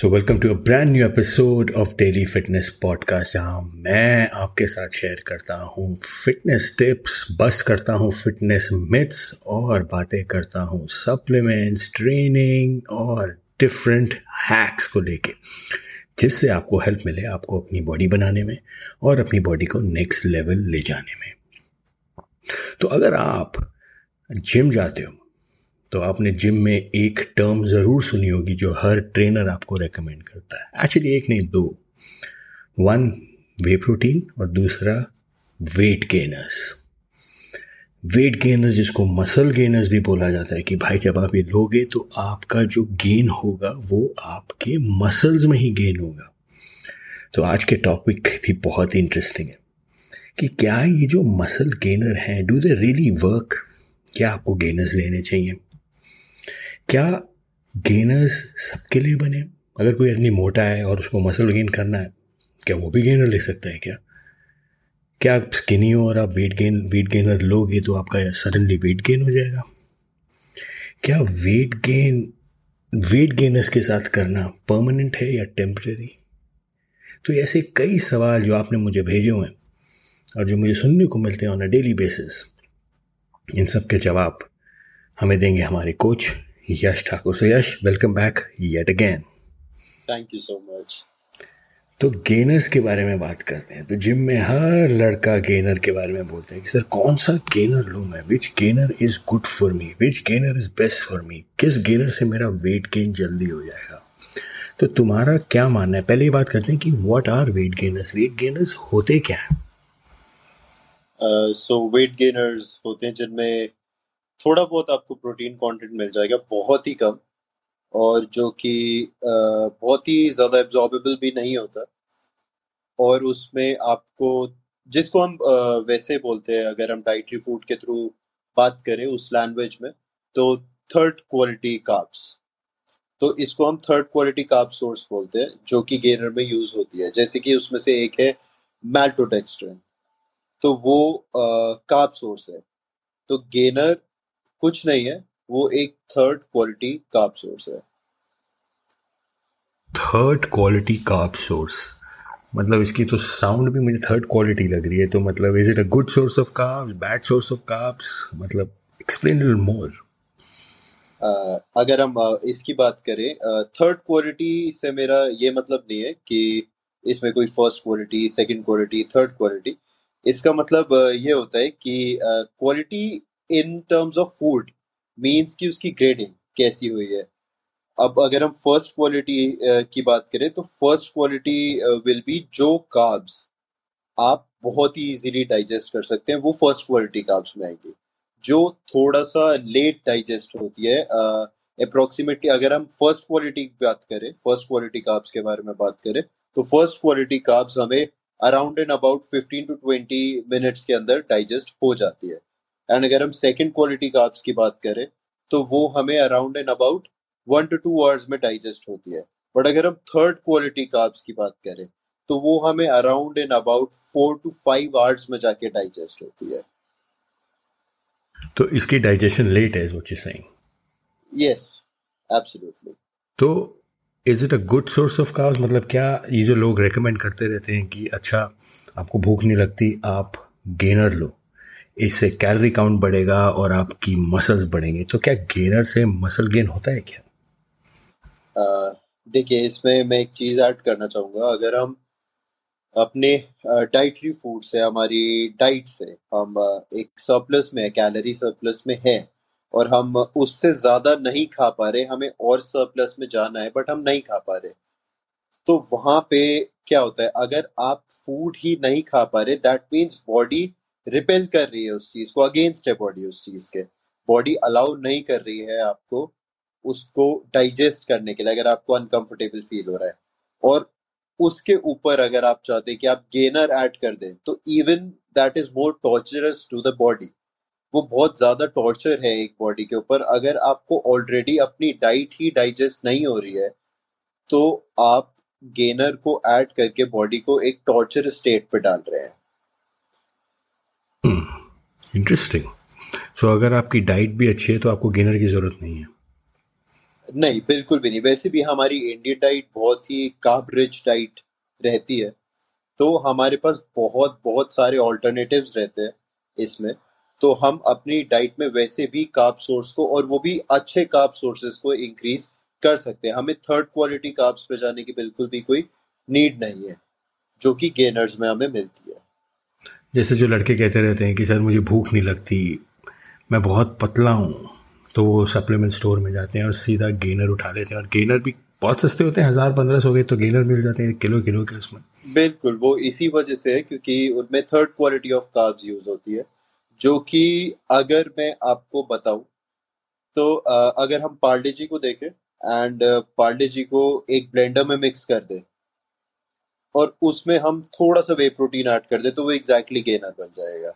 So welcome to a brand new episode of daily fitness podcast जहाँ मैं आपके साथ शेयर करता हूँ फिटनेस टिप्स बस करता हूँ फिटनेस मिथ्स और बातें करता हूँ सप्लीमेंट्स ट्रेनिंग और डिफरेंट हैक्स को लेके, जिससे आपको हेल्प मिले आपको अपनी बॉडी बनाने में और अपनी बॉडी को नेक्स्ट लेवल ले जाने में। तो अगर आप जिम जाते हो तो आपने जिम में एक टर्म ज़रूर सुनी होगी जो हर ट्रेनर आपको रेकमेंड करता है। एक्चुअली एक नहीं, दो। वन वे प्रोटीन और दूसरा वेट गेनर्स वेट गेनर्स जिसको मसल गेनर्स भी बोला जाता है कि भाई जब आप ये लोगे तो आपका जो गेन होगा वो आपके मसल्स में ही गेन होगा। तो आज के टॉपिक भी बहुत ही इंटरेस्टिंग है कि क्या ये जो मसल गेनर हैं डू दे रियली वर्क क्या आपको गेनर्स लेने चाहिए? क्या गेनर्स सबके लिए बने? अगर कोई आदमी मोटा है और उसको मसल गेन करना है, क्या वो भी गेनर ले सकता है क्या? क्या आप स्किनी हो और आप वेट गेन वेट गेनर लोगे तो आपका सडनली वेट गेन हो जाएगा? क्या वेट गेन वेट गेनर्स के साथ करना परमानेंट है या टेम्प्रेरी तो ऐसे कई सवाल जो आपने मुझे भेजे हुए हैं और जो मुझे सुनने को मिलते हैं ऑन अ डेली बेसिस इन सब के जवाब हमें देंगे हमारे coach Yash Thakur. So Yash welcome back yet again thank you so much तो गेनर्स के बारे में बात करते हैं। तो जिम में हर लड़का गेनर के बारे में बोलते हैं कि सर कौन सा गेनर लूँ मैं? Which gainer is good for me which gainer is best for me किस गेनर से मेरा वेट गेन जल्दी हो जाएगा? तो तुम्हारा क्या मानना है? पहले ये बात करते हैं कि what are weight gainers weight gainers होते क्या हैं? सो वेट गेनर्स होते हैं जिनमें थोड़ा बहुत आपको प्रोटीन कंटेंट मिल जाएगा, बहुत ही कम, और जो कि बहुत ही ज़्यादा एब्जॉर्बेबल भी नहीं होता। और उसमें आपको, जिसको हम वैसे बोलते हैं, अगर हम डाइटरी फ़ूड के थ्रू बात करें उस लैंग्वेज में तो थर्ड क्वालिटी काप्स तो इसको हम थर्ड क्वालिटी काप सोर्स बोलते हैं, जो कि गेनर में यूज़ होती है। जैसे कि उसमें से एक है मैल्टोडेक्स्ट्रिन तो वो काप सोर्स है। तो गेनर कुछ नहीं है वो एक थर्ड क्वालिटी कार्ब सोर्स है। थर्ड क्वालिटी कार्ब सोर्स मतलब इसकी तो साउंड भी मुझे थर्ड क्वालिटी लग रही है तो मतलब is it a good source of carbs bad source of carbs मतलब एक्सप्लेन लिटिल मोर अगर हम uh, इसकी बात करें थर्ड uh, क्वालिटी से मेरा ये मतलब नहीं है कि इसमें कोई first quality second quality third quality इसका मतलब uh, ये होता है कि quality in terms of food means की उसकी ग्रेडिंग कैसी हुई है। अब अगर हम फ़र्स्ट क्वालिटी की बात करें तो फ़र्स्ट क्वालिटी विल बी जो काब्स आप बहुत ही इजीली डाइजेस्ट कर सकते हैं, वो फ़र्स्ट क्वालिटी काब्स में आएँगे। जो थोड़ा सा लेट डाइजेस्ट होती है अप्रोक्सीमेटली अगर हम फ़र्स्ट क्वालिटी की बात करें फ़र्स्ट क्वालिटी काब्स के बारे में बात करें तो फ़र्स्ट क्वालिटी काब्स हमें around and about 15 to 20 minutes के अंदर डाइजेस्ट हो जाती है। एंड अगर हम सेकेंड क्वालिटी कार्ब्स की बात करें तो वो हमें around and about one to two hours में डाइजेस्ट होती है। बट अगर हम थर्ड क्वालिटी कार्ब्स की बात करें तो वो हमें around and about four to five hours में जाके डाइजेस्ट होती है। तो इसकी डाइजेशन लेट है what you saying yes absolutely तो is it a good source of carbs मतलब क्या ये जो लोग रेकमेंड करते रहते हैं कि अच्छा आपको भूख नहीं लगती आप गेनर लो। इससे कैलोरी काउंट बढ़ेगा और आपकी मसल्स बढ़ेंगे। तो क्या गेनर से मसल गेन होता है क्या? देखिए, इसमें मैं एक चीज़ ऐड करना चाहूँगा। अगर हम अपने डाइटरी फ़ूड से, हमारी डाइट से हम एक सरप्लस में कैलोरी सरप्लस में है और हम उससे ज़्यादा नहीं खा पा रहे, हमें और सरप्लस में जाना है बट हम नहीं खा पा रहे तो वहाँ पे क्या होता है? अगर आप फ़ूड ही नहीं खा पा रहे दैट मीन्स बॉडी रिपेल कर रही है उस चीज़ को अगेंस्ट है बॉडी उस चीज़ के। बॉडी अलाउ नहीं कर रही है आपको उसको डाइजेस्ट करने के लिए, अगर आपको अनकंफर्टेबल फील हो रहा है। और उसके ऊपर अगर आप चाहते हैं कि आप गेनर ऐड कर दें तो even that is more torturous to the body वो बहुत ज़्यादा टॉर्चर है एक बॉडी के ऊपर। अगर आपको ऑलरेडी अपनी डाइट ही डाइजेस्ट नहीं हो रही है तो आप गेनर को ऐड करके बॉडी को एक टॉर्चर स्टेट पे डाल रहे हैं। इंटरेस्टिंग सो अगर आपकी डाइट भी अच्छी है तो आपको गेनर की ज़रूरत नहीं है। नहीं, बिल्कुल भी नहीं। वैसे भी हमारी इंडियन डाइट बहुत ही कार्ब रिच डाइट रहती है। तो हमारे पास बहुत बहुत सारे ऑल्टरनेटिव्स रहते हैं इसमें। तो हम अपनी डाइट में वैसे भी कार्ब सोर्स को और वो भी अच्छे कार्ब सोर्सेज को इंक्रीज कर सकते हैं। हमें थर्ड क्वालिटी कार्ब्स पे जाने की बिल्कुल भी कोई नीड नहीं है, जो कि गेनर्स में हमें मिलती है। जैसे जो लड़के कहते रहते हैं कि, सर, मुझे भूख नहीं लगती, मैं बहुत पतला हूँ। तो वो सप्लीमेंट स्टोर में जाते हैं और सीधा गेनर उठा लेते हैं। और गेनर भी बहुत सस्ते होते हैं, हज़ार पंद्रह सौ के तो गेनर मिल जाते हैं किलो किलो के उसमें। बिल्कुल, वो इसी वजह से है क्योंकि उनमें third quality of carbs use होती है, जो कि अगर मैं आपको बताऊँ तो अगर हम पार्ले जी को देखें एंड पार्ले जी को एक ब्लेंडर में मिक्स कर दें और उसमें हम थोड़ा सा वे प्रोटीन ऐड कर दे तो वो एग्जैक्टली गेनर बन जाएगा।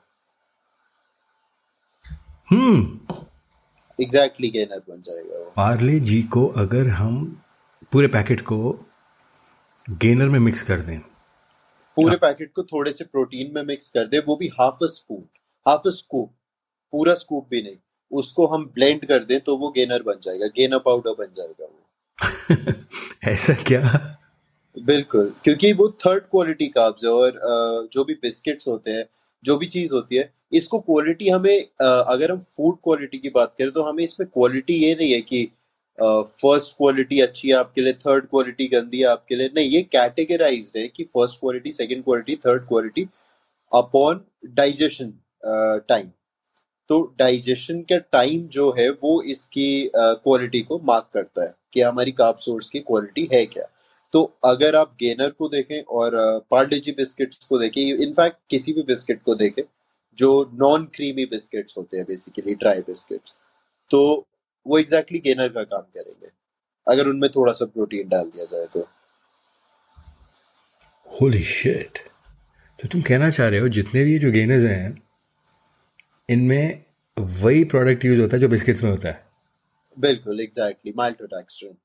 हम्म। एग्जैक्टली गेनर बन जाएगा वो। पार्ले जी को अगर हम पूरे पैकेट को गेनर में मिक्स कर दें। पूरे पैकेट को थोड़े से प्रोटीन में मिक्स कर दे वो भी half a spoon half a scoop पूरा स्कूप भी नहीं उसको हम ब्लेंड कर दें तो वो गेनर बन जाएगा गेनर पाउडर बन जाएगा वो। ऐसा क्या? बिल्कुल क्योंकि वो थर्ड क्वालिटी काब्स है और जो भी बिस्किट्स होते हैं जो भी चीज़ होती है इसको क्वालिटी हमें अगर हम फ़ूड क्वालिटी की बात करें तो हमें इसमें क्वालिटी ये नहीं है कि फ़र्स्ट क्वालिटी अच्छी है आपके लिए थर्ड क्वालिटी गंदी है आपके लिए नहीं ये कैटेगराइज है कि first quality second quality third quality upon digestion time तो डाइजेशन का टाइम जो है वो इसकी क्वालिटी uh, को मार्क करता है कि हमारी कार्ब सोर्स की क्वालिटी है क्या। तो अगर आप गेनर को देखें और पार्ले जी बिस्किट्स को देखें इनफैक्ट किसी भी बिस्किट को देखें जो नॉन क्रीमी बिस्किट्स होते हैं बेसिकली ड्राई बिस्किट्स तो वो एग्जैक्टली exactly गेनर का काम करेंगे अगर उनमें थोड़ा सा प्रोटीन डाल दिया जाए तो। होली शिट तो तुम कहना चाह रहे हो जितने भी जो गेनर्स हैं इनमें वही प्रोडक्ट यूज़ होता है जो बिस्किट्स में होता है? बिल्कुल एग्जैक्टली माल्टोडेक्स्ट्रिन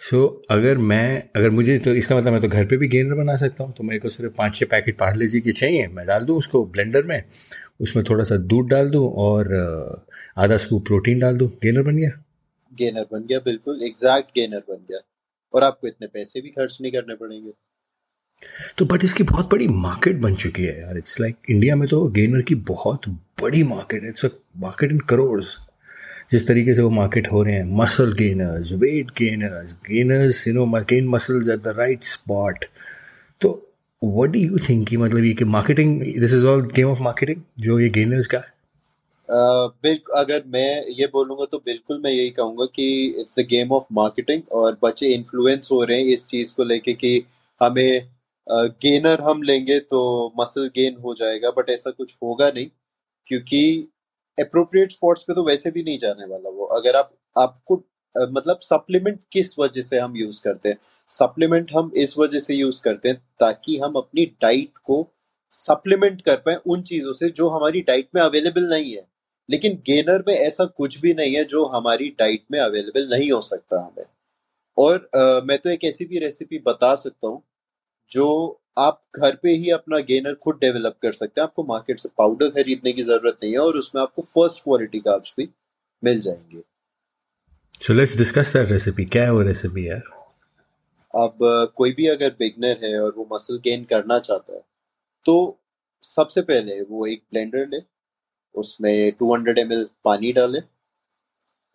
सो so, अगर मैं अगर मुझे तो इसका मतलब मैं तो घर पे भी गेनर बना सकता हूँ तो मेरे को सिर्फ़ पाँच छः पैकेट पार्ले जी की चाहिए मैं डाल दूँ उसको ब्लेंडर में उसमें थोड़ा सा दूध डाल दूँ और आधा स्कूप प्रोटीन डाल दूँ। गेनर बन गया? गेनर बन गया बिल्कुल एग्जैक्ट गेनर बन गया। और आपको इतने पैसे भी खर्च नहीं करने पड़ेंगे। तो बट इसकी बहुत बड़ी मार्केट बन चुकी है यार। इट्स लाइक इंडिया में तो गेनर की बहुत बड़ी मार्केट है। इट्स मार्केट इन करोड्स जिस तरीके से वो मार्केट हो रहे हैं muscle gainers weight gainers gainers you know gain muscles at the right spot तो व्हाट डू यू थिंक कि मतलब ये कि marketing this is all game of marketing जो ये गेनर्स का है? बिल्कुल अगर मैं ये बोलूँगा तो बिल्कुल मैं यही कहूँगा कि it's the game of marketing और बच्चे इन्फ्लुएंस हो रहे हैं इस चीज़ को लेके कि हमें गेनर हम लेंगे तो मसल गेन हो जाएगा बट ऐसा कुछ होगा नहीं, क्योंकि अप्रोप्रिएट स्पॉट्स पे तो वैसे भी नहीं जाने वाला वो। अगर आप आपको मतलब सप्लीमेंट किस वजह से हम यूज़ करते हैं? सप्लीमेंट हम इस वजह से यूज़ करते हैं ताकि हम अपनी डाइट को सप्लीमेंट कर पाए उन चीज़ों से जो हमारी डाइट में अवेलेबल नहीं है। लेकिन गेनर में ऐसा कुछ भी नहीं है जो हमारी डाइट में अवेलेबल नहीं हो सकता हमें। और आ, मैं तो एक ऐसी भी रेसिपी बता सकता हूँ जो आप घर पे ही अपना गेनर खुद डेवलप कर सकते हैं। आपको मार्केट से पाउडर खरीदने की ज़रूरत नहीं है और उसमें आपको फ़र्स्ट क्वालिटी कार्ब्स भी मिल जाएँगे। So let's discuss that recipe क्या है वो रेसिपी यार? अब कोई भी अगर बिगनर है और वो मसल गेन करना चाहता है तो सबसे पहले वो एक ब्लेंडर ले उसमें 200 हंड्रेड पानी डाले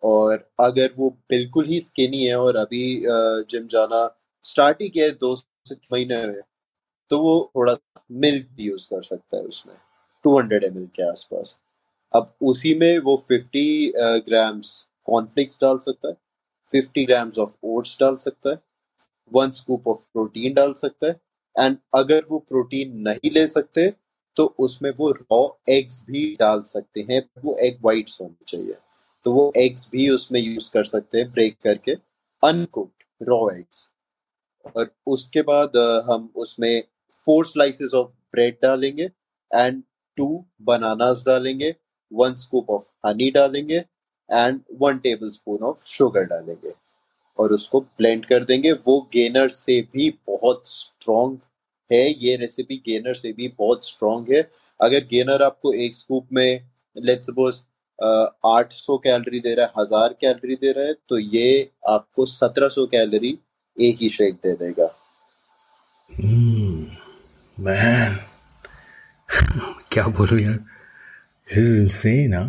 और अगर वो बिल्कुल ही स्किनी है और अभी जिम जाना स्टार्ट ही किया है दो महीने में तो वो थोड़ा मिल्क भी यूज़ कर सकता है उसमें 200 हंड्रेड एम के आसपास। अब उसी में वो 50 ग्राम्स कॉर्नफ्लेक्स डाल सकता है 50 ग्राम्स ऑफ़ ओट्स डाल सकता है वन स्कूप ऑफ़ प्रोटीन डाल सकता है एंड अगर वो प्रोटीन नहीं ले सकते तो उसमें वो रॉ एग्स भी डाल सकते हैं, वो एग वाइट्स होने चाहिए। तो वो एग्स भी उसमें यूज़ कर सकते हैं ब्रेक करके अनकुक्ड रॉ एग्स और उसके बाद हम उसमें फोर स्लाइसेस ऑफ़ ब्रेड डालेंगे एंड टू बनानास डालेंगे वन स्कूप ऑफ़ हनी डालेंगे and one tablespoon of sugar डालेंगे और उसको ब्लेंड कर देंगे। वो गेनर से भी बहुत स्ट्रॉन्ग है, ये रेसिपी गेनर से भी बहुत स्ट्रॉन्ग है। अगर गेनर आपको एक स्कूप में लेट सपोज़ आठ सौ कैलोरी दे रहा है, हज़ार कैलोरी दे रहा है तो ये आपको सत्रह सौ कैलोरी एक ही शेक दे देगा। मैन क्या बोलूँ यार? दिस इज़ इनसेन हाँ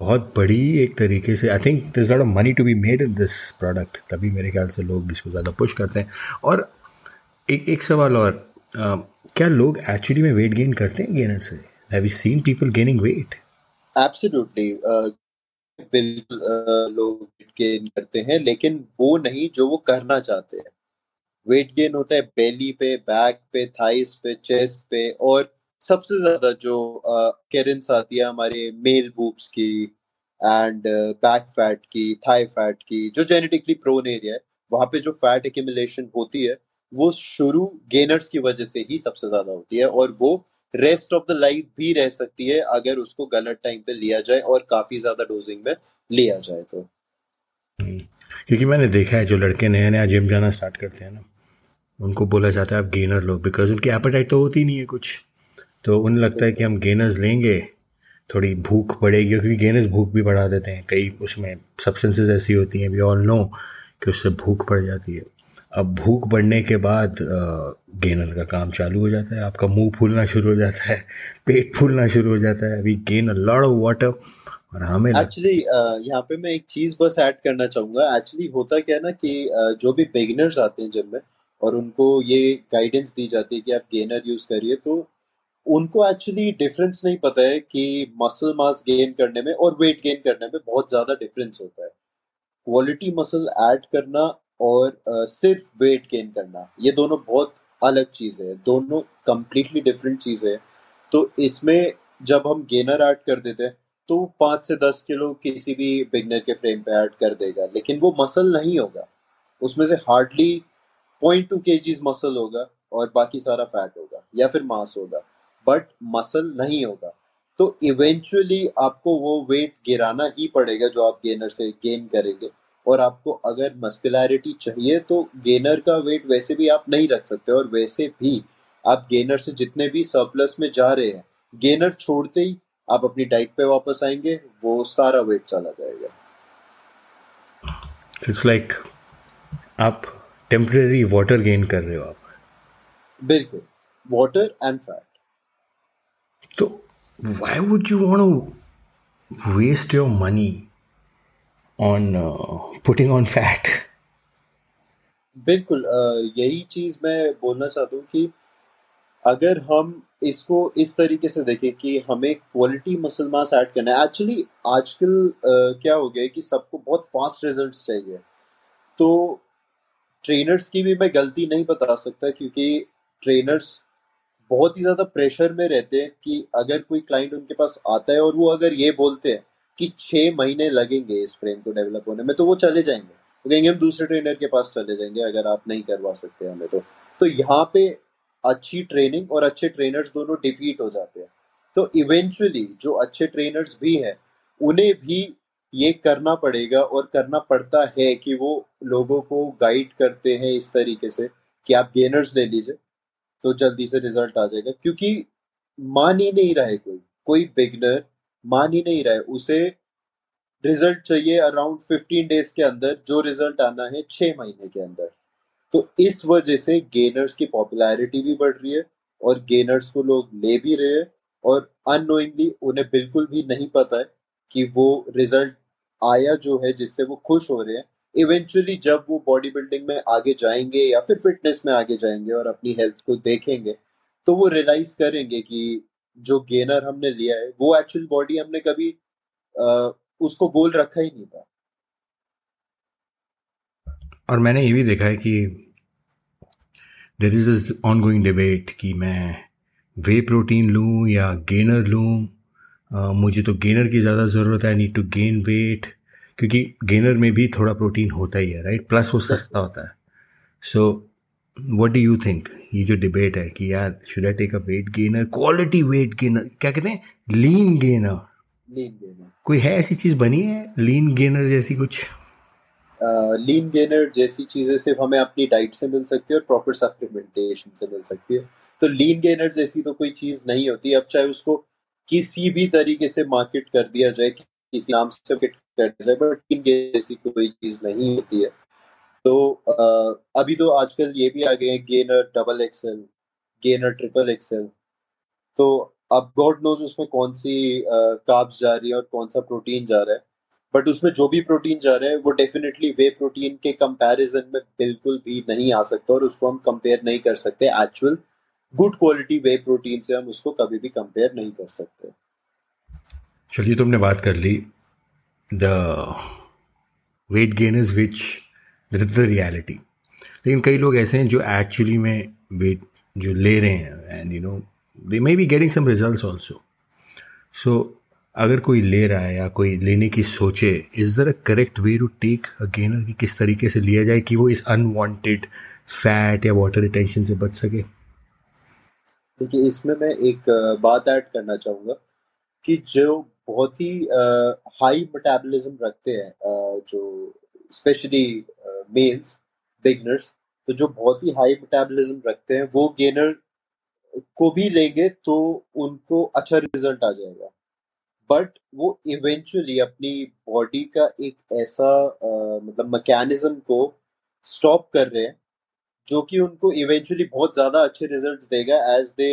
बहुत बड़ी एक तरीके से I think this lot of money to be made in this product तभी मेरे ख्याल से लोग इसको ज़्यादा पुश करते हैं। और एक एक सवाल और आ, क्या लोग एक्चुअली में वेट गेन करते हैं गेनर से? Have you seen people gaining weight absolutely बिल्कुल लोग वेट गेन करते हैं लेकिन वो नहीं जो वो करना चाहते हैं। वेट गेन होता है बेली पे बैक पे थाइस पे चेस्ट पे और सबसे ज़्यादा जो केरेंस आती है हमारे मेल बूब्स की एंड बैक फैट की थाई फैट की जो जेनेटिकली प्रोन एरिया है वहाँ पे जो फैट एक्यूमुलेशन होती है वो शुरू गेनर्स की वजह से ही सबसे ज़्यादा होती है और वो रेस्ट ऑफ़ द लाइफ भी रह सकती है अगर उसको गलत टाइम पे लिया जाए और काफ़ी ज़्यादा डोजिंग में लिया जाए तो। हम्म, क्योंकि मैंने देखा है जो लड़के नया नया जिम जाना स्टार्ट करते हैं ना उनको बोला जाता है आप गेनर लो बिकॉज़ उनकी एपेटाइट तो होती नहीं है कुछ। तो उन्हें लगता है कि हम गेनर्स लेंगे, थोड़ी भूख बढ़ेगी क्योंकि गेनर्स भूख भी बढ़ा देते हैं, कई उसमें सब्सटेंसेस ऐसी होती हैं वी ऑल नो कि उससे भूख बढ़ जाती है। अब भूख बढ़ने के बाद गेनर का काम चालू हो जाता है, आपका मुँह फूलना शुरू हो जाता है, पेट फूलना शुरू हो जाता है अभी gain a lot of water और हमें एक्चुअली यहाँ पे मैं एक चीज़ बस ऐड करना चाहूँगा। एक्चुअली होता क्या है ना कि जो भी बिगिनर्स आते हैं जिम में और उनको ये गाइडेंस दी जाती है कि आप गेनर यूज़ करिए तो उनको एक्चुअली डिफरेंस नहीं पता है कि मसल मास गेन करने में और वेट गेन करने में बहुत ज़्यादा डिफरेंस होता है। क्वालिटी मसल ऐड करना और सिर्फ़ वेट गेन करना, ये दोनों बहुत अलग चीज़ है, दोनों कंप्लीटली डिफरेंट चीज़ है। तो इसमें जब हम गेनर ऐड कर देते हैं तो पाँच से दस किलो किसी भी बिगनर के फ्रेम पे ऐड कर देगा, लेकिन वो मसल नहीं होगा। उसमें से हार्डली पॉइंट टू के मसल होगा और बाकी सारा फैट होगा या फिर मास होगा बट मसल नहीं होगा। तो इवेंचुअली आपको वो वेट गिराना ही पड़ेगा जो आप गेनर से गेन करेंगे। और आपको अगर मस्कुलरिटी चाहिए तो गेनर का वेट वैसे भी आप नहीं रख सकते और वैसे भी आप गेनर से जितने भी सरप्लस में जा रहे हैं गेनर छोड़ते ही आप अपनी डाइट पे वापस आएँगे वो सारा वेट चला जाएगा। इट्स लाइक like, आप टेम्परेरी वाटर गेन कर रहे हो आप? बिल्कुल। वाटर एंड फैट तो why would you want to waste your money on uh, putting on fat? बिल्कुल यही चीज़ मैं बोलना चाहता हूँ कि अगर हम इसको इस तरीके से देखें कि हमें क्वालिटी मसल मास ऐड करना है। एक्चुअली आजकल क्या हो गया है कि सबको बहुत फास्ट रिजल्ट्स चाहिए। तो ट्रेनर्स की भी मैं गलती नहीं बता सकता क्योंकि ट्रेनर्स बहुत ही ज़्यादा प्रेशर में रहते हैं कि अगर कोई क्लाइंट उनके पास आता है और वो अगर ये बोलते हैं कि छह महीने लगेंगे इस फ्रेम को डेवलप होने में तो वो चले जाएँगे। वो कहेंगे, हम दूसरे ट्रेनर के पास चले जाएँगे अगर आप नहीं करवा सकते हमें तो। तो यहाँ पे अच्छी ट्रेनिंग और अच्छे ट्रेनर्स दोनों डिफीट हो जाते हैं। तो इवेंचुअली जो अच्छे ट्रेनर्स भी हैं, उन्हें भी ये करना पड़ेगा और करना पड़ता है कि वो लोगों को गाइड करते हैं इस तरीके से कि आप गेनर्स ले लीजिए तो जल्दी से रिज़ल्ट आ जाएगा। क्योंकि मान ही नहीं रहा कोई कोई बिगनर मान ही नहीं रहा, उसे रिज़ल्ट चाहिए अराउंड फिफ्टीन डेज़ के अंदर, जो रिज़ल्ट आना है छह महीने के अंदर। तो इस वजह से गेनर्स की पॉपुलैरिटी भी बढ़ रही है और गेनर्स को लोग ले भी रहे हैं और अनोइंगली उन्हें बिल्कुल भी नहीं पता है कि वो रिज़ल्ट आया जो है जिससे वो खुश हो रहे हैं। इवेंचुअली जब वो बॉडी बिल्डिंग में आगे जाएँगे या फिर फिटनेस में आगे जाएँगे और अपनी हेल्थ को देखेंगे तो वो रियलाइज़ करेंगे कि जो गेनर हमने लिया है वो एक्चुअल बॉडी हमने कभी आ, उसको गोल रखा ही नहीं था। और मैंने ये भी देखा है कि there is on going debate कि मैं वे प्रोटीन लूँ या गेनर लूँ मुझे तो गेनर की ज़्यादा ज़रूरत है I need to gain weight क्योंकि गेनर में भी थोड़ा प्रोटीन होता ही है राइट प्लस वो सस्ता होता है। So what do you think ये जो डिबेट है कि यार should I take a weight gainer quality weight gainer क्या कहते हैं? लीन गेनर कोई है ऐसी चीज़ बनी है? लीन गेनर जैसी कुछ? लीन uh, गेनर जैसी चीज़ें सिर्फ़ हमें अपनी डाइट से मिल सकती है और प्रॉपर सप्लीमेंटेशन से मिल सकती है। तो लीन गेनर जैसी तो कोई चीज़ नहीं होती। अब चाहे उसको किसी भी तरीके से मार्केट कर दिया जाए किसी नाम से मार्केट कर दिया जाए बट जैसी कोई चीज़ नहीं होती है। तो आ, अभी तो आजकल ये भी आ गए हैं gainer double XL gainer triple XL तो अब गॉड नोज़ उसमें कौन सी काब्स जा रही है और कौन सा प्रोटीन जा रहा है। बट उसमें जो भी प्रोटीन जा रहा है वो डेफिनेटली वे प्रोटीन के कंपैरिजन में बिल्कुल भी नहीं आ सकता और उसको हम कंपेयर नहीं कर सकते actual good quality whey protein से हम उसको कभी भी कंपेयर नहीं कर सकते। चलिए, तुमने बात कर ली। The weight gain is which the reality लेकिन कई लोग ऐसे हैं जो एक्चुअली में वेट जो ले रहे हैं and you know they may be getting some result also so अगर कोई ले रहा है या कोई लेने की सोचे is there a correct way to take a gainer की किस तरीके से लिया जाए कि वो इस अनवांटेड फैट या वाटर रिटेंशन से बच सके? देखिए इसमें मैं एक बात ऐड करना चाहूँगा कि जो बहुत ही हाई मेटाबॉलिज्म रखते हैं जो स्पेशली मेल्स बिगनर्स तो जो बहुत ही हाई मेटाबॉलिज्म रखते हैं वो गेनर को भी लेंगे तो उनको अच्छा रिज़ल्ट आ जाएगा। बट वो इवेंचुअली अपनी बॉडी का एक ऐसा आ, मतलब मैकेनिज्म को स्टॉप कर रहे हैं जो कि उनको इवेंचुअली बहुत ज़्यादा अच्छे रिजल्ट्स देगा as they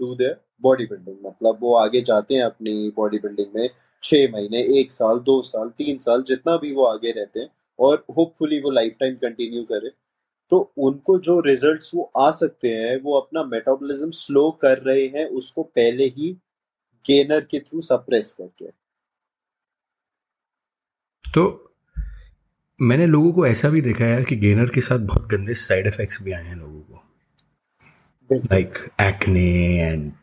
do their bodybuilding मतलब वो आगे जाते हैं अपनी बॉडी बिल्डिंग में छह महीने, एक साल, दो साल, तीन साल, जितना भी वो आगे रहते हैं और होपफुली वो लाइफ टाइम कंटिन्यू करे। तो उनको जो रिजल्ट्स वो आ सकते हैं, वो अपना मेटाबॉलिज्म स्लो कर रहे हैं, उसको पहले ही गेनर के थ्रू सप्रेस करके। तो मैंने लोगों को ऐसा भी देखा है कि गेनर के साथ बहुत गंदे साइड इफेक्ट्स भी आए हैं लोगों को।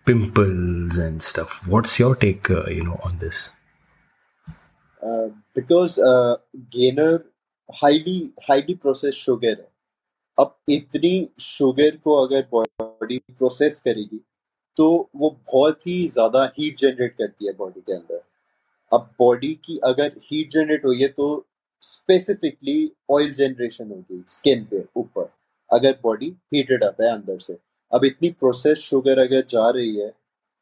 pimples and stuff. What's your take uh, you know on this? Uh, because uh, gainer highly highly process sugar है। अब इतनी शुगर को अगर बॉडी प्रोसेस करेगी तो वो बहुत ही ज़्यादा हीट जनरेट करती है बॉडी के अंदर। अब बॉडी की अगर हीट जनरेट हुई है तो स्पेसिफिकली ऑयल जनरेशन होगी स्किन पे, ऊपर। अगर बॉडी हीटेड अप है अंदर से। अब इतनी प्रोसेस शुगर अगर जा रही है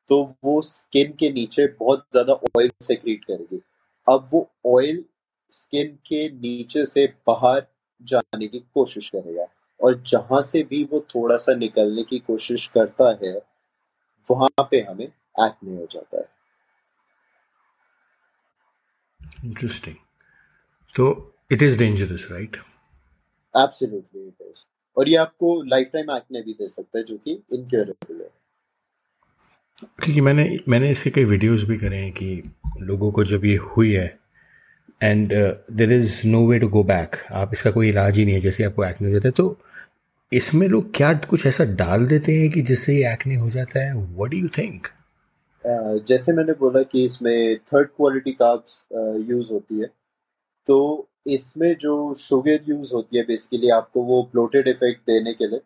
तो वो स्किन के नीचे बहुत ज़्यादा ऑयल सेक्रीट करेगी। अब वो ऑयल स्किन के नीचे से बाहर जाने की कोशिश करेगा। और जहाँ से भी वो थोड़ा सा निकलने की कोशिश करता है, वहाँ पे हमें एक्ने हो जाता है। इंटरेस्टिंग तो it is dangerous right absolutely it is और ये आपको लाइफ टाइम एक्ने भी दे सकता है जो कि इनक्योरेबल है। क्योंकि मैंने मैंने इसके कई वीडियोस भी करे हैं कि लोगों को जब ये हुई है and there is no way to go back आप इसका कोई इलाज ही नहीं है जैसे आपको एक्ने हो जाता है। तो इसमें लोग क्या कुछ ऐसा डाल देते हैं कि जिससे ये एक्ने हो जाता है? वट डू यू थिंक जैसे मैंने बोला कि इसमें थर्ड क्वालिटी काब्स यूज़ होती है। तो इसमें जो शुगर यूज़ होती है बेसिकली आपको वो ब्लोटेड इफ़ेक्ट देने के लिए,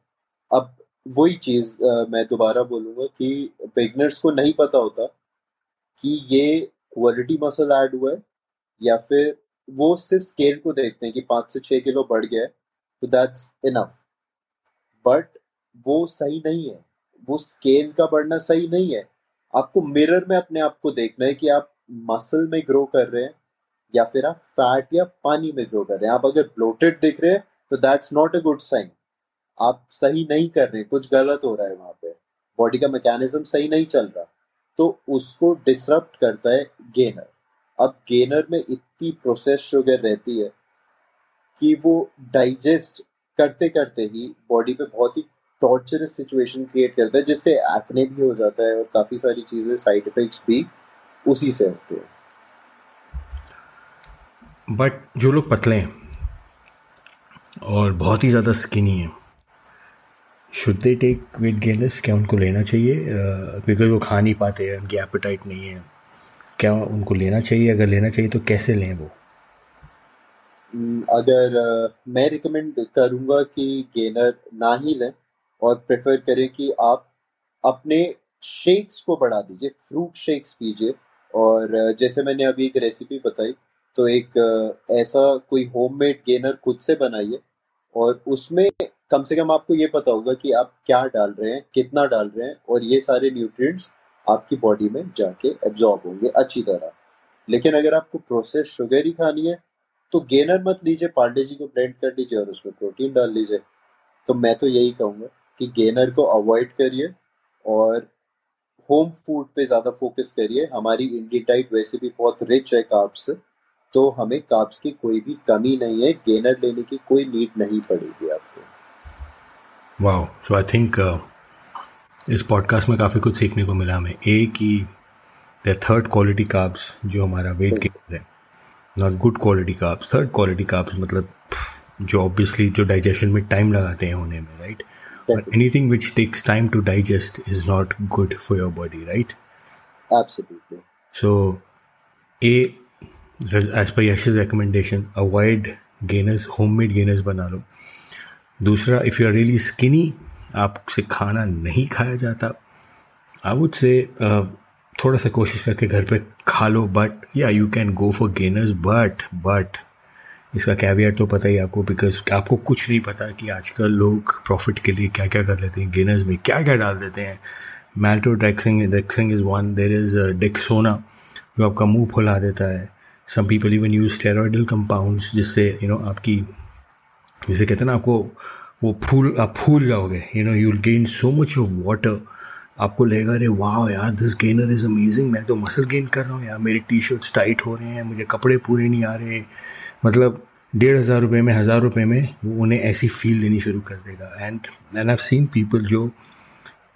अब वही चीज़ मैं दोबारा बोलूँगा कि बिगनर्स को नहीं पता होता कि ये क्वालिटी मसल ऐड हुआ है, या फिर वो सिर्फ़ स्केल को देखते हैं कि पाँच से छः किलो बढ़ गया है तो दैट्स इनफ बट वो सही नहीं है, वो स्केल का बढ़ना सही नहीं है। आपको मिरर में अपने आप को देखना है कि आप मसल में ग्रो कर रहे हैं या फिर आप फैट या पानी में ग्रो कर रहे हैं। आप अगर ब्लोटेड दिख रहे हैं तो that's not a good sign आप सही नहीं कर रहे कुछ गलत हो रहा है वहाँ पे। बॉडी का मैकेनिज्म सही नहीं चल रहा। तो उसको डिसरप्ट करता है गेनर अब गेनर में इतनी प्रोसेस शुगर रहती है कि वो डाइजेस्ट करते करते ही बॉडी पे बहुत ही टॉर्चरस सिचुएशन क्रिएट करता है, जिससे एक्ने भी हो जाता है और काफ़ी सारी चीज़ें साइड इफ़ेक्ट्स भी उसी से होते हैं। बट जो लोग पतले हैं और बहुत ही ज़्यादा स्किनी हैं should they take weight gainers क्या उनको लेना चाहिए? बिकॉज़ वो खा नहीं पाते हैं उनकी एपेटाइट नहीं है। क्या उनको लेना चाहिए? अगर लेना चाहिए तो कैसे लें वो? हम्म, अगर मैं रिकमेंड करूँगा कि गेनर ना ही लें और प्रेफर करें कि आप अपने शेक्स को बढ़ा दीजिए फ्रूट शेक्स पीजिए। और जैसे मैंने अभी एक रेसिपी बताई तो एक ऐसा कोई होममेड गेनर खुद से बनाइए और उसमें कम से कम आपको ये पता होगा कि आप क्या डाल रहे हैं, कितना डाल रहे हैं और ये सारे न्यूट्रिएंट्स आपकी बॉडी में जाके एब्जॉर्ब होंगे अच्छी तरह। लेकिन अगर आपको प्रोसेस शुगर ही खानी है तो गेनर मत लीजिए, पांडे जी को ब्लेंड कर लीजिए और उसमें प्रोटीन डाल लीजिए। तो मैं तो यही कहूँगा कि गेनर को अवॉइड करिए और होम फ़ूड पे ज़्यादा फोकस करिए। हमारी इंडियन डाइट वैसे भी बहुत रिच है काप्स तो हमें काप्स की कोई भी कमी नहीं है गेनर लेने की कोई नीड नहीं पड़ेगी आपको। वाह सो आई थिंक इस पॉडकास्ट में काफ़ी कुछ सीखने को मिला हमें। ए कि द थर्ड क्वालिटी काप्स जो हमारा वेट गेनर है not good quality carbs third quality carbs मतलब जो ऑब्वियसली जो डाइजेशन में टाइम लगाते हैं होने में राइट और which takes time to digest is not good for your body, right? Absolutely. So, A, as per Yash's recommendation, avoid gainers, homemade gainers बना लो। दूसरा if you are really skinny आपसे खाना नहीं खाया जाता। आई वुड से थोड़ा सा कोशिश करके घर पे खा लो बट या you can go for gainers but but इसका कैवियर तो पता ही आपको बिकॉज़ आपको कुछ नहीं पता कि आजकल लोग प्रॉफिट के लिए क्या क्या कर लेते हैं गेनर्स में क्या क्या डाल देते हैं। मैल्टो ड्रेक्सिंग ड्रेक्सिंग is one there is Dexona जो आपका मुँह फुला देता है। Some people even use steroidal compounds जिससे यू नो आपकी, जैसे कहते हैं ना आपको, वो फूल, आप फूल जाओगे you know you will gain so much of water आपको लगेगा, अरे वाह यार दिस गेनर इज़ अमेजिंग मैं तो मसल गेन कर रहा हूँ, यार, मेरे टी शर्ट्स टाइट हो रहे हैं, मुझे कपड़े पूरे नहीं आ रहे. मतलब डेढ़ हज़ार रुपये में, हज़ार रुपये में, वो उन्हें ऐसी फील देनी शुरू कर देगा. And and I seen people जो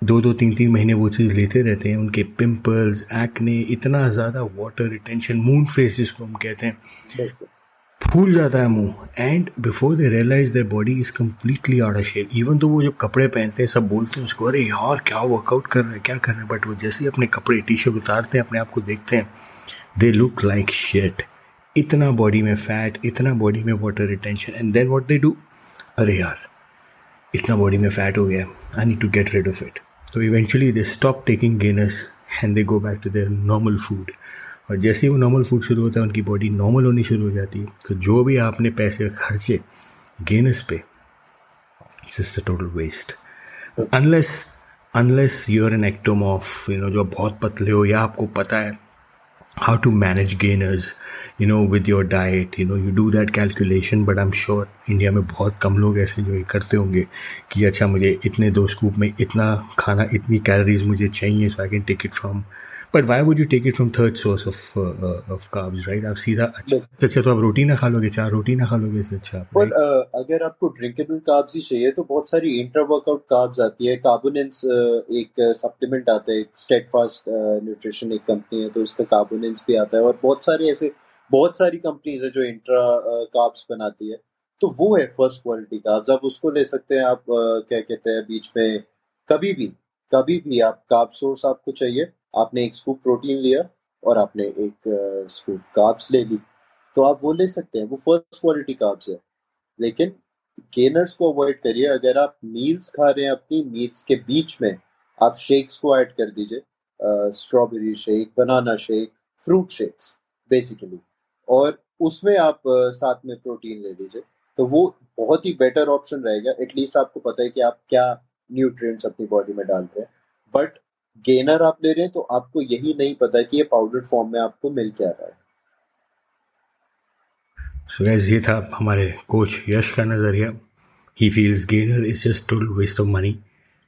दो दो तीन तीन महीने वो चीज़ लेते रहते हैं उनके पिंपल्स एक्ने इतना ज़्यादा वाटर रिटेंशन मून फेस जिसको हम कहते हैं। फूल जाता है मुँह। And before they realise their body is completely out of shape even though वो जब कपड़े पहनते हैं सब बोलते हैं उसको अरे यार क्या वर्कआउट कर रहे हैं क्या कर रहे हैं? बट वो जैसे ही अपने कपड़े टी शर्ट उतारते हैं अपने आप को देखते हैं दे लुक लाइक शेट इतना बॉडी में फैट इतना बॉडी में water retention and then what they do अरे यार इतना बॉडी में फैट हो गया I need to get rid of it तो eventually they stop taking gainers and they go back to their normal food और जैसे ही वो नॉर्मल फ़ूड शुरू होता है, उनकी बॉडी नॉर्मल होनी शुरू हो जाती है। तो जो भी आपने पैसे खर्चे गेनर्स पे it's the total waste unless unless you are an ectomorph of you know जो बहुत पतले हो या आपको पता है how to manage gainers you know with your diet you know you do that calculation but i'm sure India में बहुत कम लोग ऐसे जो ये करते होंगे कि अच्छा मुझे इतने दो स्कूप में इतना खाना इतनी कैलोरीज मुझे चाहिए so I can take it from but why would you take it from third source of of carbs right आप सीधा अच्छा अच्छा तो आप रोटी ना खा लोगे चार रोटी ना खा लोगे इससे अच्छा पर uh, अगर आपको ड्रिंकेबल कार्ब्स ही चाहिए तो बहुत सारी इंट्रा वर्कआउट कार्ब्स आती है। कार्बोनेंस uh, एक सप्लीमेंट आता है एक स्टेटफास्ट न्यूट्रिशन एक कंपनी है तो उसका कार्बोनेंस भी आता है। और बहुत सारे ऐसे बहुत सारी कंपनीज़ है जो इंट्रा कार्ब्स uh, बनाती है। तो वो है फ़र्स्ट क्वालिटी कार्ब्स आप उसको ले सकते हैं आप क्या कहते हैं बीच में कभी भी कभी भी आप कार्ब सोर्स आपको चाहिए। आपने एक स्कूप प्रोटीन लिया और आपने एक स्कूप कार्ब्स ले ली। तो आप वो ले सकते हैं, वो फ़र्स्ट क्वालिटी कार्ब्स है। लेकिन गेनर्स को अवॉइड करिए, अगर आप मील्स खा रहे हैं अपनी मील्स के बीच में, आप शेक्स को ऐड कर दीजिए। Strawberry shake banana shake fruit shakes basically और उसमें आप साथ में प्रोटीन ले लीजिए तो वो बहुत ही बेटर ऑप्शन रहेगा। एटलीस्ट आपको पता है कि आप क्या न्यूट्रिएंट्स अपनी बॉडी में डाल रहे हैं। बट गेनर आप ले रहे हैं तो आपको यही नहीं पता कि ये पाउडर फॉर्म में आपको मिल क्या रहा है। सो so ये था हमारे कोच यश का नज़रिया। He feels gainer is just total waste of money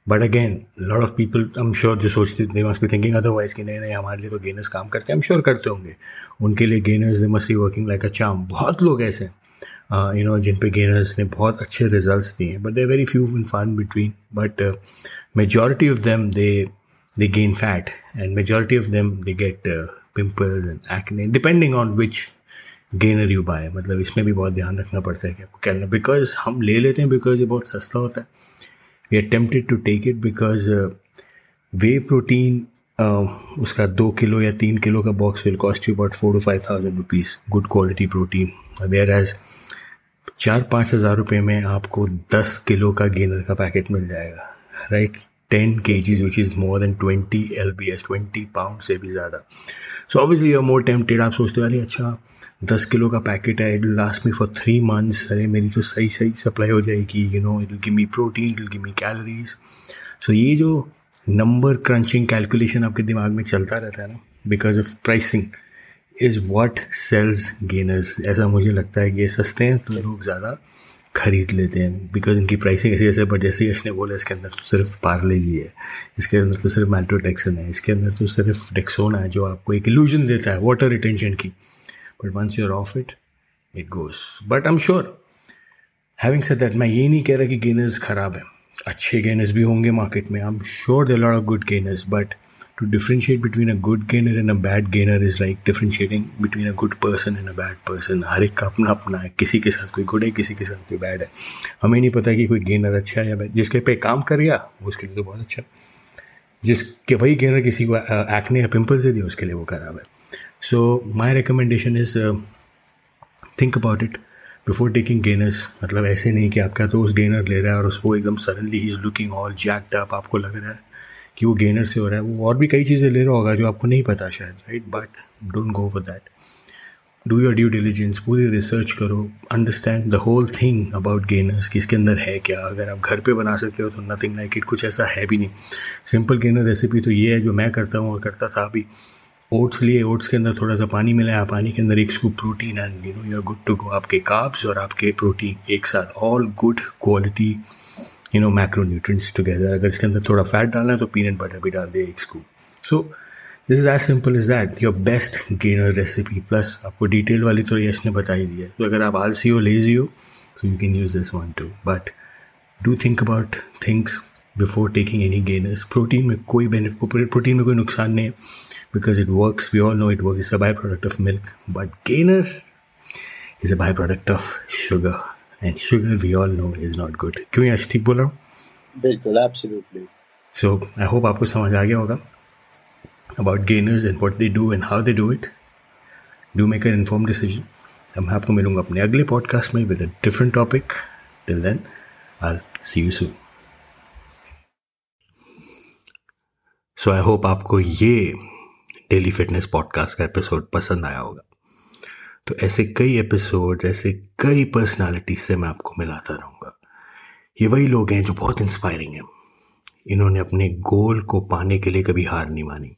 but again lot of people I am sure जो सोचते they must be thinking otherwise कि नहीं नहीं, हमारे लिए तो गेनर्स काम करते हैं। हम श्योर करते होंगे। उनके लिए gainers they must be working like a charm बहुत लोग ऐसे हैं यू नो जिन पे गेनर्स ने बहुत अच्छे रिजल्ट्स दिए but they very few in far between but majority of them they they gain fat and majority of them they get uh, pimples and acne depending on which gainer you buy मतलब इसमें भी बहुत ध्यान रखना पड़ता है कि आपको क्या बिकॉज़ हम ले लेते हैं बिकॉज़ ये बहुत सस्ता होता है। We are tempted to take it because whey protein उसका दो किलो या तीन किलो का box will cost you about four to five thousand rupees good quality protein there as चार पाँच हज़ार रुपये में आपको दस किलो का गेनर का पैकेट मिल जाएगा right right? 10 kgs which is more than 20 lbs 20 pound से भी ज़्यादा। So obviously are more tempted आप सोचते हो अरे अच्छा दस किलो का पैकेट है it last me for three months अरे मेरी तो सही सही सप्लाई हो जाएगी you know it give me protein it give me calories so ये जो नंबर क्रंचिंग कैलकुलेशन आपके दिमाग में चलता रहता है ना because of pricing is what sells gainers ऐसा मुझे लगता है कि ये सस्ते हैं तो लोग ज़्यादा खरीद लेते हैं बिकॉज़ इनकी प्राइसिंग ऐसी ऐसे बट जैसे यश ने बोला, इसके अंदर तो सिर्फ़ पार्ले जी है, इसके अंदर तो सिर्फ़ मेल्टोटेक्सन है, इसके अंदर तो सिर्फ़ डेक्सोना है, जो आपको एक इल्यूजन देता है वाटर रिटेंशन की। But once you're off it it goes but I am sure having said that मैं ये नहीं कह रहा कि गेनर्स ख़राब है। अच्छे गेनर्स भी होंगे मार्केट में I am sure they lot of good gainers but to differentiate between a good gainer and a bad gainer is like differentiating between a good person and a bad person. हर एक का अपना अपना है, किसी के साथ कोई गुड है, किसी के साथ कोई बैड है। हमें नहीं पता कि कोई गेनर अच्छा है या बैड जिसके पे काम कर गया उसके लिए तो बहुत अच्छा जिसके, वही गेनर किसी को एक्ने या पिंपल्स दे दिया, उसके लिए वो खराब है। So my recommendation is think about it before taking gainers मतलब ऐसे नहीं कि आपका तो उस गेनर ले रहा है और उसको एकदम suddenly he is looking all jacked up आपको लग रहा है कि वो गेनर से हो रहा है, वो और भी कई चीज़ें ले रहा होगा जो आपको नहीं पता शायद right but don't go for that do your due diligence पूरी रिसर्च करो understand the whole thing about gainers कि इसके अंदर है क्या? अगर आप घर पे बना सकते हो तो नथिंग लाइक इट कुछ ऐसा है भी नहीं. सिंपल गेनर रेसिपी तो ये है जो मैं करता हूँ और करता था अभी. ओट्स लिए ओट्स के अंदर थोड़ा सा पानी मिलाया पानी के अंदर एक scoop protein and you know you are good to go आपके काब्स और आपके प्रोटीन एक साथ all good quality you know macronutrients together अगर इसके अंदर थोड़ा फैट डालना है तो पीनट बटर भी डाल दे एक scoop so this is as simple is that your best gainer recipe plus आपको डिटेल वाली तो यश ने बता ही दिया। तो अगर आप आलसी हो लेजी हो तो you can use this one too but do think about things before taking any gainers protein में कोई बेनिफिट प्रोटीन में कोई नुकसान नहीं है। Because it works we all know it work is a byproduct of milk but gainer is a byproduct of sugar and sugar we all know is not good क्यों यश ठीक बोल रहा हूँ? बिल्कुल एब्सोल्युटली सो आई होप आपको समझ आ गया होगा about gainers and what they do and how they do it do make an inform decision अब मैं आपको मिलूँगा अपने अगले पॉडकास्ट में with a different topic till then I see you soon so I hope आपको ये डेली फिटनेस पॉडकास्ट का एपिसोड पसंद आया होगा। तो ऐसे कई एपिसोड ऐसे कई पर्सनालिटी से मैं आपको मिलाता रहूँगा। ये वही लोग हैं जो बहुत इंस्पायरिंग हैं। इन्होंने अपने गोल को पाने के लिए कभी हार नहीं मानी।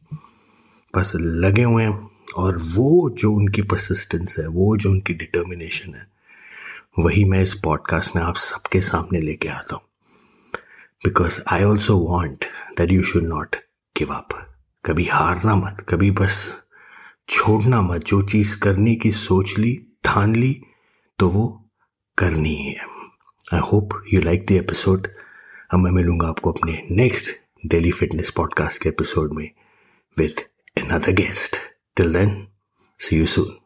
बस लगे हुए हैं और वो जो उनकी परसिस्टेंस है, वो जो उनकी डिटर्मिनेशन है, वही मैं इस पॉडकास्ट में आप सबके सामने लेके आता हूँ। Because I also want that you should not give up कभी हारना मत, कभी बस छोड़ना मत। जो चीज़ करने की सोच ली, ठान ली तो वो करनी है I hope you like the episode अब मैं मिलूँगा आपको अपने नेक्स्ट डेली फिटनेस पॉडकास्ट के एपिसोड में with another guest till then see you soon